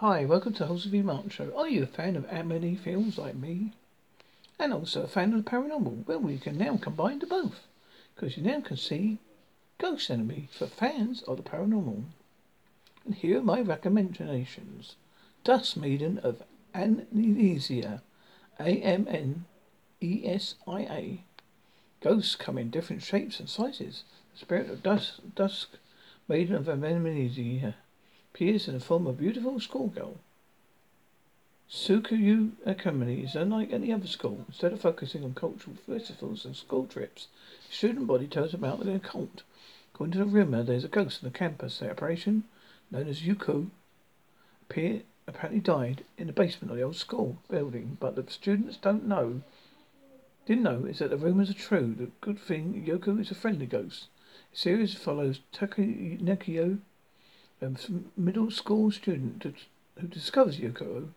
Hi, welcome to Jose V. Martin Show. Are you a fan of anime films like me? And also a fan of the paranormal? Well, we can now combine the both. Because you now can see Ghost Anime for fans of the paranormal. And here are my recommendations. Dusk Maiden of Amnesia. A-M-N-E-S-I-A. Ghosts come in different shapes and sizes. The spirit of dusk, dusk Maiden of Amnesia appears in the form of a beautiful schoolgirl. Sukuyu Academy is unlike any other school. Instead of focusing on cultural festivals and school trips, the student body tells about the occult. According to the rumor, there's a ghost on the campus. The apparition, known as Yuko, appear, apparently died in the basement of the old school building, but the students don't know didn't know is that the rumors are true. The good thing, Yoko is a friendly ghost. The series follows Taki Nekio, a middle school student who discovers Yoko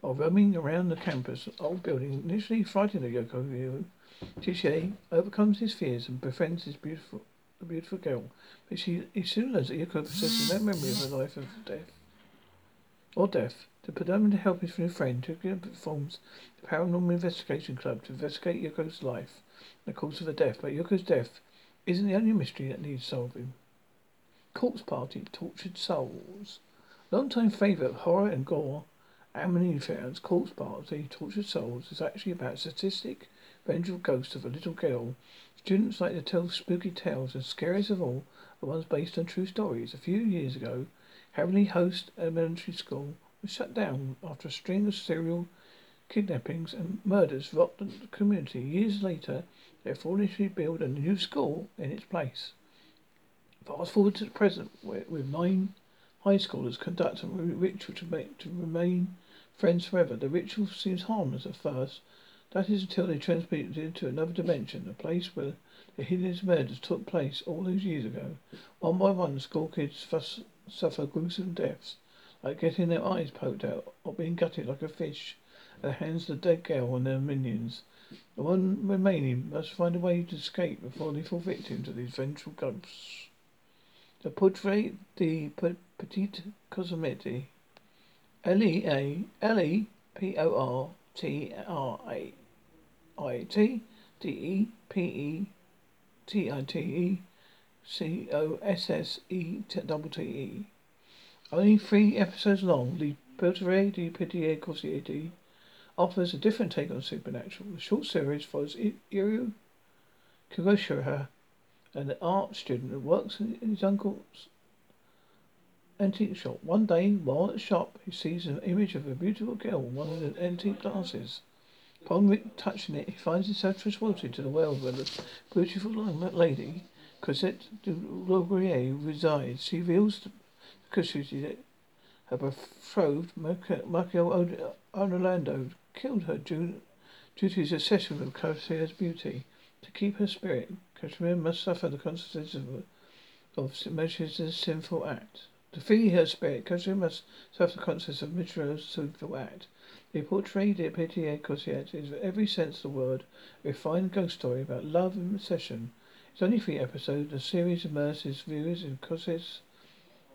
while roaming around the campus old building. Initially frightened of Yoko, Tisha overcomes his fears and befriends his beautiful, a beautiful girl. But she, he soon learns that Yoko possesses no memory of her life of death or death. To determine to help his new friend, Tukia forms the Paranormal Investigation Club to investigate Yoko's life and the cause of her death. But Yoko's death isn't the only mystery that needs solving. Corpse Party, Tortured Souls. Long-time favourite of horror and gore, anime fans, Corpse Party, Tortured Souls is actually about sadistic, vengeful ghost of a little girl. Students like to tell spooky tales, and scariest of all the ones based on true stories. A few years ago, Heavenly Host Elementary School was shut down after a string of serial kidnappings and murders rocked the community. Years later, they foolishly built a new school in its place. Fast forward to the present, with nine high schoolers conduct a ritual to make to remain friends forever. The ritual seems harmless at first. That is until they transport into another dimension, a place where the hideous murders took place all those years ago. One by one, the school kids suffer gruesome deaths, like getting their eyes poked out or being gutted like a fish at the hands of the dead girl and their minions. The one remaining must find a way to escape before they fall victim to these vengeful ghosts. The portrait de petite cosmétique. L E A L E P O R T R A I T D E P E T I T E C O S S E double T E. Only three episodes long, the Portrait de Petite Cosmétique offers a different take on supernatural. The short series follows Iru Kuroshira an art student who works in his uncle's antique shop. One day, while at the shop, he sees an image of a beautiful girl in one of the antique glasses. Upon touching it, he finds himself transported to the world where the beautiful lady, Cosette de Laurier, resides. She reveals to Cosette that her betrothed, Marco Orlando, killed her due, due to his obsession with Cosette's beauty. To keep her spirit Kashmir must suffer the consequences of, of Mesh's sinful act. To free her spirit, Kashmir must suffer the consequences of Mishra's sinful act. They portray the Pitié Cosette is every sense of the word a refined ghost story about love and obsession. It's only three episodes. The series immerses viewers in Cosette's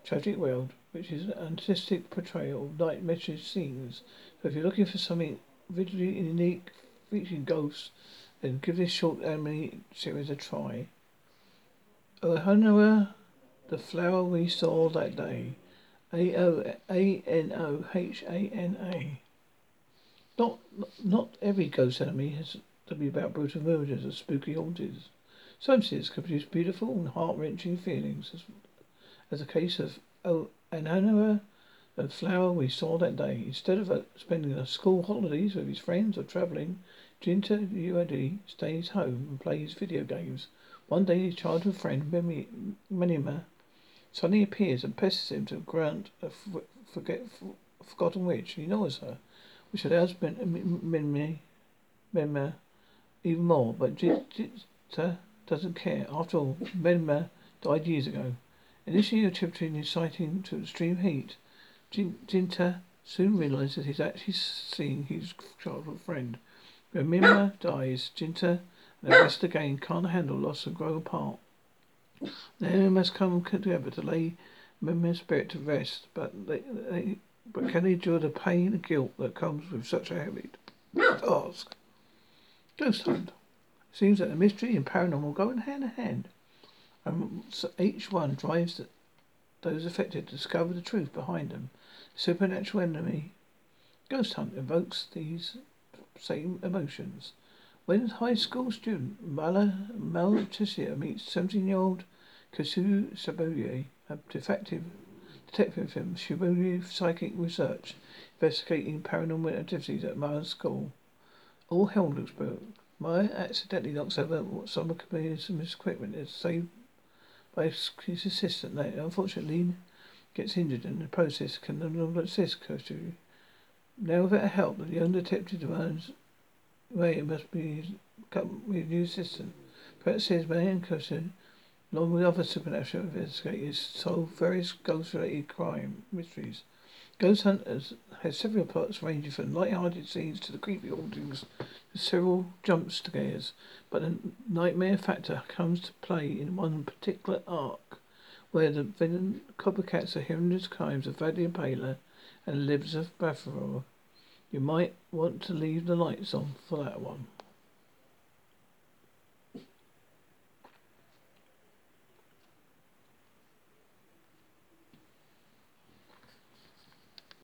tragic world, which is an artistic portrayal of night message scenes. So if you're looking for something visually unique featuring ghosts, then give this short anime series a try. Anohana, the flower we saw that day. A O A N O H A N A. Not not every ghost anime has to be about brutal murders or spooky hauntings. Some series can produce beautiful and heart wrenching feelings, as, as the case of oh, the flower we saw that day. Instead of uh, spending the school holidays with his friends or travelling Jinta Ued stays home and plays video games. One day his childhood friend Minima suddenly appears and pesters him to grant a forgotten wish. He knows her, which allows Minima even more, but Jinta doesn't care. After all, Minima died years ago. Initially attributing his sighting to extreme heat, Jinta soon realizes that he's actually seeing his childhood friend. Mima dies, Jinta and the rest again can't handle loss and grow apart. They must come together to lay Mima's spirit to rest, but they, they but can they endure the pain and guilt that comes with such a heavy task? Ghost hunt. Seems that the mystery and paranormal go in hand in hand. And each one drives the, those affected to discover the truth behind them. Supernatural anime. Ghost hunt evokes these same emotions. When high school student Mala Malticia meets 17 year old Kasu Saboye, a defective detective from Shibuya Psychic Research, investigating paranormal activities at Maya's school. All hell looks broke. Maya accidentally knocks over what some of his equipment is saved by his assistant. That unfortunately gets injured in the process can no longer assist Kosu. Now without help, the young detective learns way it must be come with a new system. Brett says Maya and Kosu along with other supernatural investigators, solve various ghost-related crime mysteries. Ghost Hunters has several plots ranging from light-hearted scenes to the creepy hauntings to several jump scares, but the nightmare factor comes to play in one particular arc, where the villain copycats the horrendous crimes of Vadia Paler and of Baffaror. You might want to leave the lights on for that one.